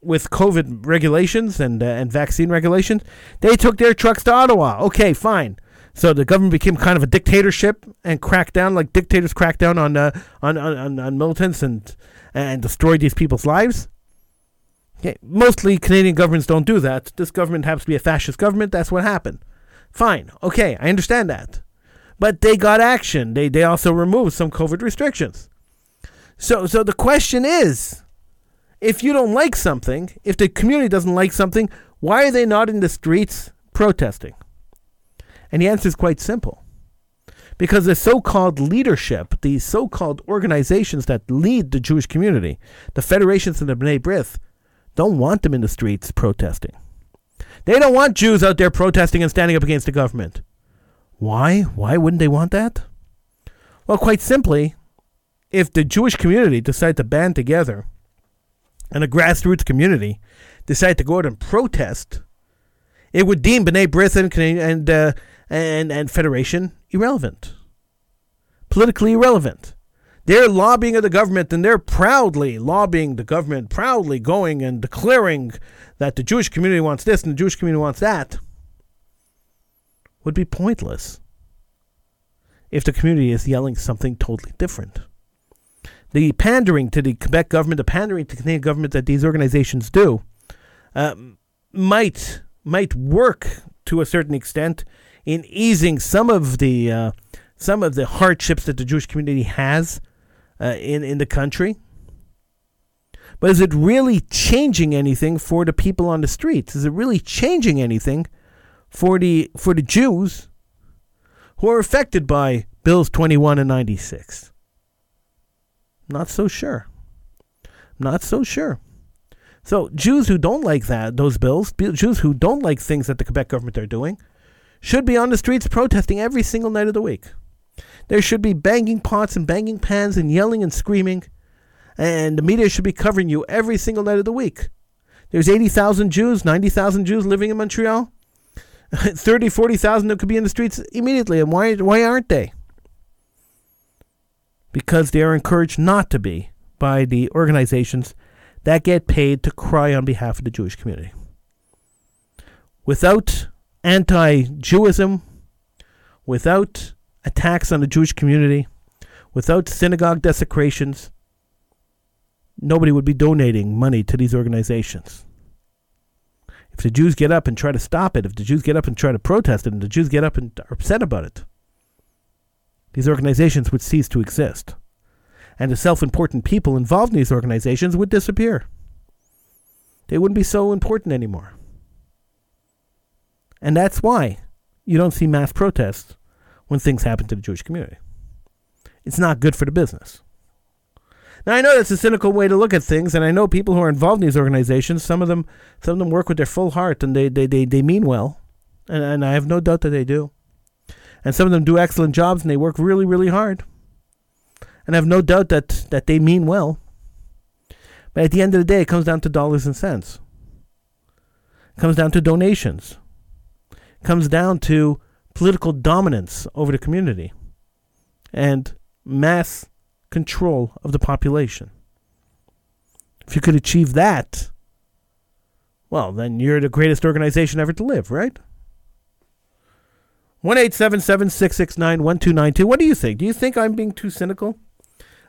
with COVID regulations and uh, and vaccine regulations, they took their trucks to Ottawa. Okay, fine. So the government became kind of a dictatorship and cracked down like dictators crack down on, uh, on, on on militants and and destroyed these people's lives. Okay, mostly Canadian governments don't do that. This government happens to be a fascist government. That's what happened. Fine. Okay, I understand that. But they got action. They they also removed some COVID restrictions. So so the question is if you don't like something, if the community doesn't like something, why are they not in the streets protesting? And the answer is quite simple. Because the so called leadership, the so called organizations that lead the Jewish community, the federations and the B'nai B'rith, don't want them in the streets protesting. They don't want Jews out there protesting and standing up against the government. Why? Why wouldn't they want that? Well, quite simply, if the Jewish community decide to band together and a grassroots community decide to go out and protest, it would deem B'nai B'rith and and, uh, and and Federation irrelevant, politically irrelevant. They're lobbying of the government, and they're proudly lobbying the government, proudly going and declaring that the Jewish community wants this and the Jewish community wants that. Would be pointless if the community is yelling something totally different the pandering to the Quebec government, the pandering to the Canadian government that these organizations do, uh, might might work to a certain extent in easing some of the uh, some of the hardships that the Jewish community has uh, in in the country. But is it really changing anything for the people on the streets? Is it really changing anything for the for the Jews who are affected by Bills 21 and 96? Not so sure. Not so sure. So Jews who don't like that, those bills, Jews who don't like things that the Quebec government are doing, should be on the streets protesting every single night of the week. There should be banging pots and banging pans and yelling and screaming, and the media should be covering you every single night of the week. There's 80,000 Jews, 90,000 Jews living in Montreal. [laughs] 30, 40,000 that could be in the streets immediately. And why, why aren't they? because they are encouraged not to be by the organizations that get paid to cry on behalf of the Jewish community. Without anti Jewism, without attacks on the Jewish community, without synagogue desecrations, nobody would be donating money to these organizations. If the Jews get up and try to stop it, if the Jews get up and try to protest it, and the Jews get up and are upset about it, these organizations would cease to exist. And the self important people involved in these organizations would disappear. They wouldn't be so important anymore. And that's why you don't see mass protests when things happen to the Jewish community. It's not good for the business. Now I know that's a cynical way to look at things, and I know people who are involved in these organizations, some of them some of them work with their full heart and they, they, they, they mean well. And, and I have no doubt that they do and some of them do excellent jobs and they work really, really hard. And I have no doubt that, that they mean well. But at the end of the day, it comes down to dollars and cents. It comes down to donations. Comes down to political dominance over the community and mass control of the population. If you could achieve that, well, then you're the greatest organization ever to live, right? One eight seven seven six six nine one two nine two. What do you think? Do you think I'm being too cynical?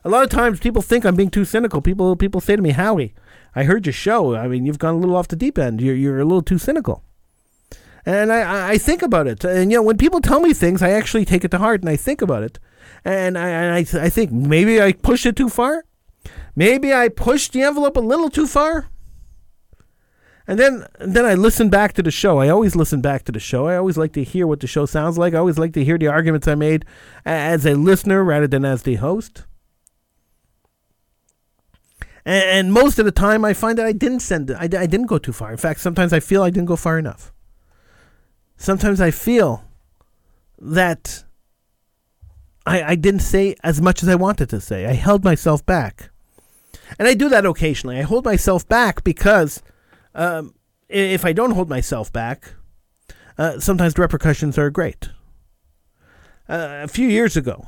A lot of times people think I'm being too cynical. People people say to me, Howie, I heard your show. I mean, you've gone a little off the deep end. You're, you're a little too cynical. And I, I think about it. And, you know, when people tell me things, I actually take it to heart and I think about it. And I, and I, I think maybe I pushed it too far. Maybe I pushed the envelope a little too far. And then then I listen back to the show. I always listen back to the show. I always like to hear what the show sounds like. I always like to hear the arguments I made as a listener rather than as the host. And, and most of the time, I find that I didn't send. I, I didn't go too far. In fact, sometimes I feel I didn't go far enough. Sometimes I feel that I, I didn't say as much as I wanted to say. I held myself back. And I do that occasionally. I hold myself back because um, if I don't hold myself back, uh, sometimes the repercussions are great. Uh, a few years ago,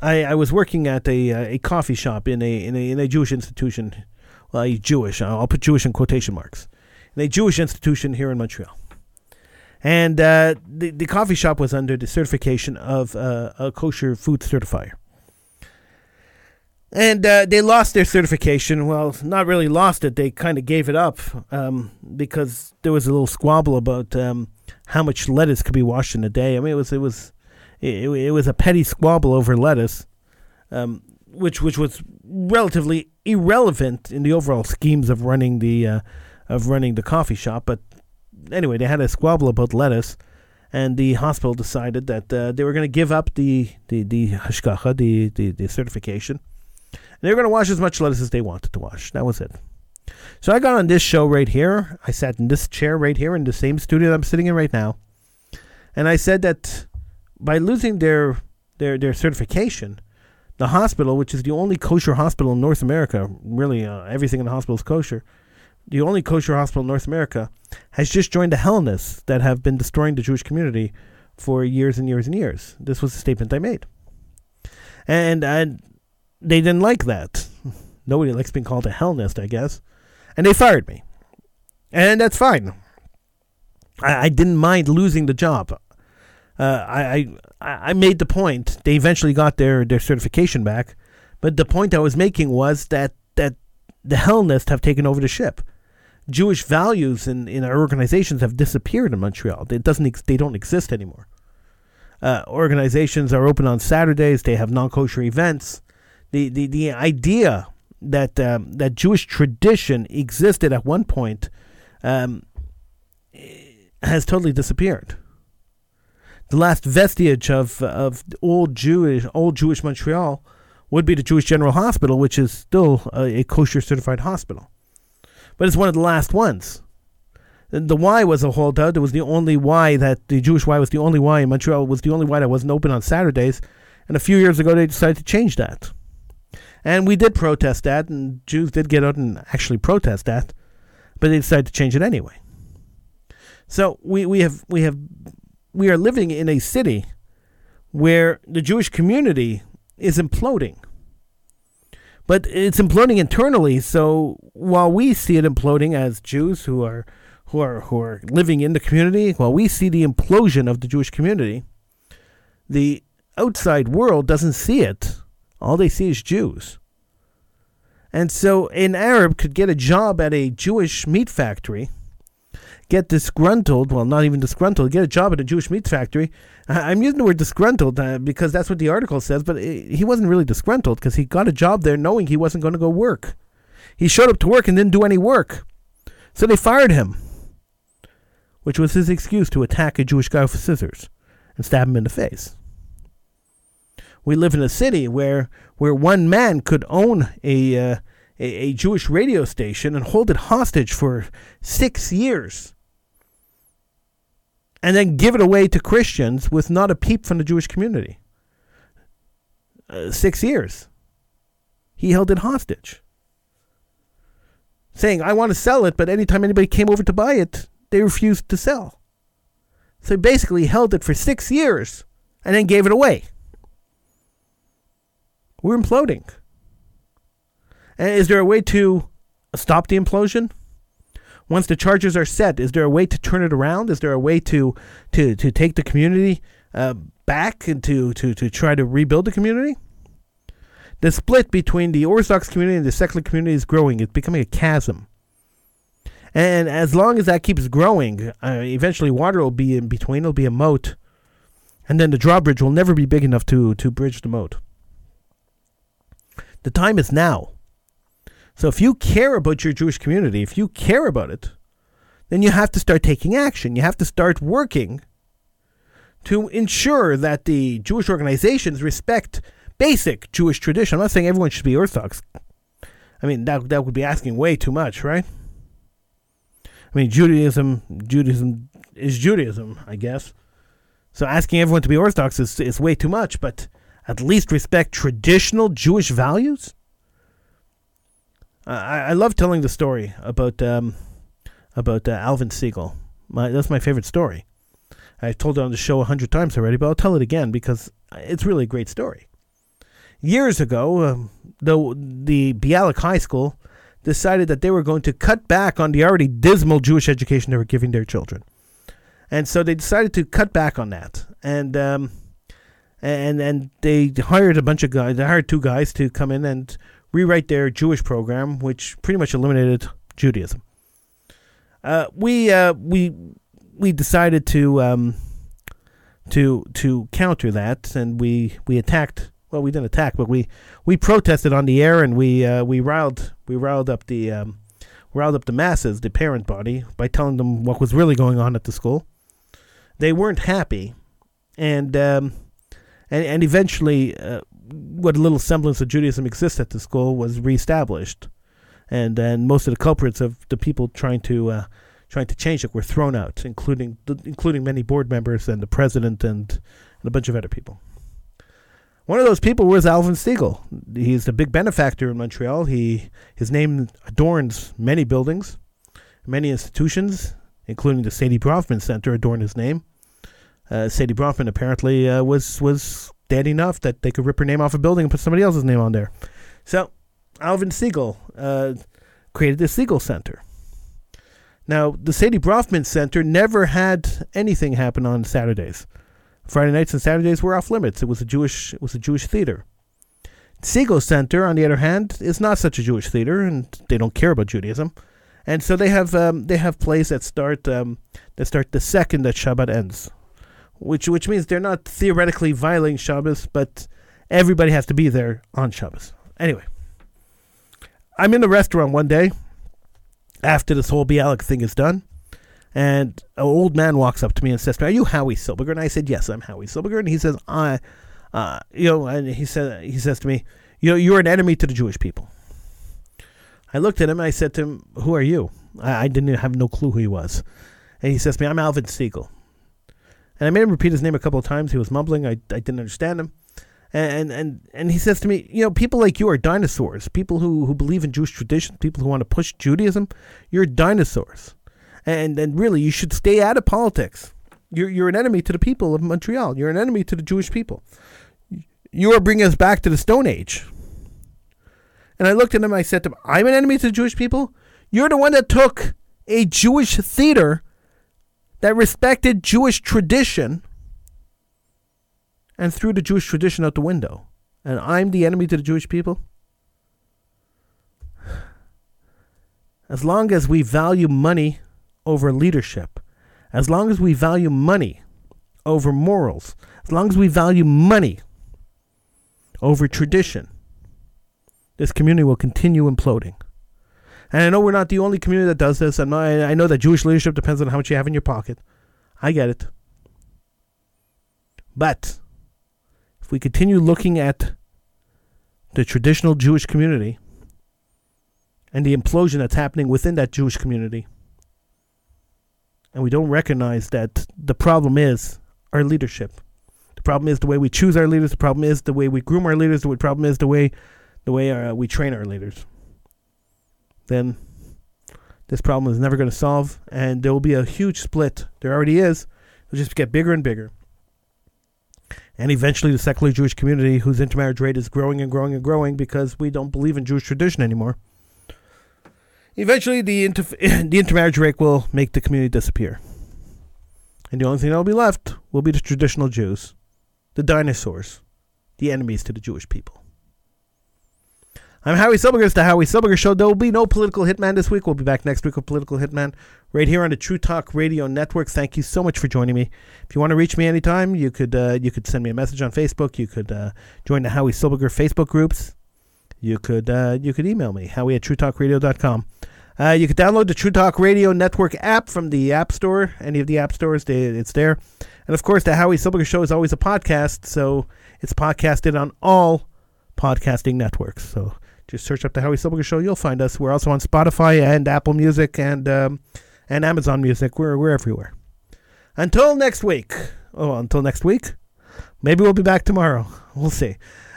I, I was working at a, uh, a coffee shop in a, in a in a Jewish institution. Well, Jewish. I'll put Jewish in quotation marks. In a Jewish institution here in Montreal. And uh, the, the coffee shop was under the certification of uh, a kosher food certifier. And uh, they lost their certification. Well, not really lost it. They kind of gave it up um, because there was a little squabble about um, how much lettuce could be washed in a day. I mean, it was it was it, it was a petty squabble over lettuce, um, which which was relatively irrelevant in the overall schemes of running the uh, of running the coffee shop. But anyway, they had a squabble about lettuce, and the hospital decided that uh, they were going to give up the the the hashgacha, the, the the certification they were going to wash as much lettuce as they wanted to wash. That was it. So I got on this show right here. I sat in this chair right here in the same studio I'm sitting in right now. And I said that by losing their their their certification, the hospital, which is the only kosher hospital in North America, really uh, everything in the hospital is kosher. The only kosher hospital in North America has just joined the Hellenists that have been destroying the Jewish community for years and years and years. This was a statement I made. And, and they didn't like that. Nobody likes being called a Hellenist, I guess. And they fired me. And that's fine. I, I didn't mind losing the job. Uh, I, I I made the point. They eventually got their, their certification back, but the point I was making was that that the Hellenists have taken over the ship. Jewish values in, in our organizations have disappeared in Montreal. It doesn't ex- they don't exist anymore. Uh, organizations are open on Saturdays. They have non kosher events the the, the idea that um, that Jewish tradition existed at one point um, has totally disappeared. The last vestige of of old Jewish old Jewish Montreal would be the Jewish General Hospital, which is still a, a kosher certified hospital, but it's one of the last ones. The Y was a holdout. It was the only Y that the Jewish Y was the only Y in Montreal was the only Y that wasn't open on Saturdays, and a few years ago they decided to change that. And we did protest that, and Jews did get out and actually protest that, but they decided to change it anyway. So we, we have we have we are living in a city where the Jewish community is imploding. But it's imploding internally, so while we see it imploding as Jews who are who are who are living in the community, while we see the implosion of the Jewish community, the outside world doesn't see it all they see is Jews. And so an Arab could get a job at a Jewish meat factory, get disgruntled, well, not even disgruntled, get a job at a Jewish meat factory. I'm using the word disgruntled uh, because that's what the article says, but it, he wasn't really disgruntled because he got a job there knowing he wasn't going to go work. He showed up to work and didn't do any work. So they fired him, which was his excuse to attack a Jewish guy with scissors and stab him in the face. We live in a city where where one man could own a, uh, a, a Jewish radio station and hold it hostage for six years, and then give it away to Christians with not a peep from the Jewish community. Uh, six years. He held it hostage, saying, "I want to sell it, but anytime anybody came over to buy it, they refused to sell." So he basically held it for six years and then gave it away. We're imploding. And is there a way to stop the implosion? Once the charges are set, is there a way to turn it around? Is there a way to to, to take the community uh, back and to, to, to try to rebuild the community? The split between the Orthodox community and the secular community is growing. It's becoming a chasm. And as long as that keeps growing, uh, eventually water will be in between. It'll be a moat. And then the drawbridge will never be big enough to, to bridge the moat. The time is now. So if you care about your Jewish community, if you care about it, then you have to start taking action. You have to start working to ensure that the Jewish organizations respect basic Jewish tradition. I'm not saying everyone should be Orthodox. I mean, that, that would be asking way too much, right? I mean, Judaism, Judaism is Judaism, I guess. So asking everyone to be Orthodox is, is way too much, but at least respect traditional Jewish values? I, I love telling the story about um, about uh, Alvin Segal. My, that's my favorite story. I've told it on the show a hundred times already, but I'll tell it again because it's really a great story. Years ago, um, the the Bialik High School decided that they were going to cut back on the already dismal Jewish education they were giving their children, and so they decided to cut back on that. And um, and and they hired a bunch of guys. They hired two guys to come in and rewrite their Jewish program, which pretty much eliminated Judaism. Uh, we uh, we we decided to um, to to counter that, and we we attacked. Well, we didn't attack, but we we protested on the air, and we uh, we riled we riled up the um, riled up the masses, the parent body, by telling them what was really going on at the school. They weren't happy, and um, and and eventually, uh, what little semblance of Judaism exists at the school was reestablished, and and most of the culprits of the people trying to uh, trying to change it were thrown out, including including many board members and the president and, and a bunch of other people. One of those people was Alvin Segal. He's a big benefactor in Montreal. He his name adorns many buildings, many institutions, including the Sadie Bronfman Center adorn his name. Uh, Sadie Bronfman apparently uh, was was dead enough that they could rip her name off a building and put somebody else's name on there. So Alvin Segal uh, created the Segal Center. Now, the Sadie Bronfman Center never had anything happen on Saturdays. Friday nights and Saturdays were off limits. It was a Jewish it was a Jewish theater. Segal Center, on the other hand, is not such a Jewish theater, and they don't care about Judaism, and so they have um, they have plays that start um, that start the second that Shabbat ends which which means they're not theoretically violating Shabbos, but everybody has to be there on Shabbos. Anyway, I'm in a restaurant one day after this whole Bialik thing is done, and an old man walks up to me and says "Are you Howie Silberger?" And I said, "Yes, I'm Howie Silberger." And he says, "I, uh, you know," and he said he says to me, "You know, you're an enemy to the Jewish people." I looked at him and I said to him, "Who are you?" I, I didn't have no clue who he was, and he says to me, "I'm Alvin Segal." And I made him repeat his name a couple of times. He was mumbling. I, I didn't understand him. And, and and he says to me, you know, people like you are dinosaurs. People who, who believe in Jewish tradition, people who want to push Judaism, you're dinosaurs. And and really, you should stay out of politics. You're you're an enemy to the people of Montreal. You're an enemy to the Jewish people. You are bringing us back to the Stone Age. And I looked at him. I said to him, I'm an enemy to the Jewish people. You're the one that took a Jewish theater that respected Jewish tradition and threw the Jewish tradition out the window. And I'm the enemy to the Jewish people? As long as we value money over leadership, as long as we value money over morals, as long as we value money over tradition, this community will continue imploding. And I know we're not the only community that does this. And I, I know that Jewish leadership depends on how much you have in your pocket. I get it. But if we continue looking at the traditional Jewish community and the implosion that's happening within that Jewish community, and we don't recognize that the problem is our leadership. The problem is the way we choose our leaders. The problem is the way we groom our leaders. The problem is the way the way uh, we train our leaders then this problem is never going to solve, and there will be a huge split. There already is It'll just get bigger and bigger. And eventually, the secular Jewish community, whose intermarriage rate is growing and growing and growing because we don't believe in Jewish tradition anymore, eventually the, inter- [laughs] the intermarriage rate will make the community disappear. And the only thing that will be left will be the traditional Jews, the dinosaurs, the enemies to the Jewish people. I'm Howie Silberger. It's the Howie Silberger Show. There will be no political hitman this week. We'll be back next week with political hitman right here on the True Talk Radio Network. Thank you so much for joining me. If you want to reach me anytime, you could uh, you could send me a message on Facebook. You could uh, join the Howie Silberger Facebook groups. You could uh, you could email me Howie at TrueTalkRadio.com. Uh, you could download the True Talk Radio Network app from the App Store. Any of the app stores, they, it's there. And of course, the Howie Silberger Show is always a podcast, so it's podcasted on all podcasting networks. So just search up the Howie Silberger Show. You'll find us. We're also on Spotify and Apple Music and um, and Amazon Music. We're we're everywhere. Until next week. Oh, until next week. Maybe we'll be back tomorrow. We'll see.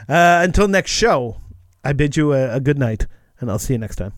Uh, until next show, I bid you a, a good night, and I'll see you next time.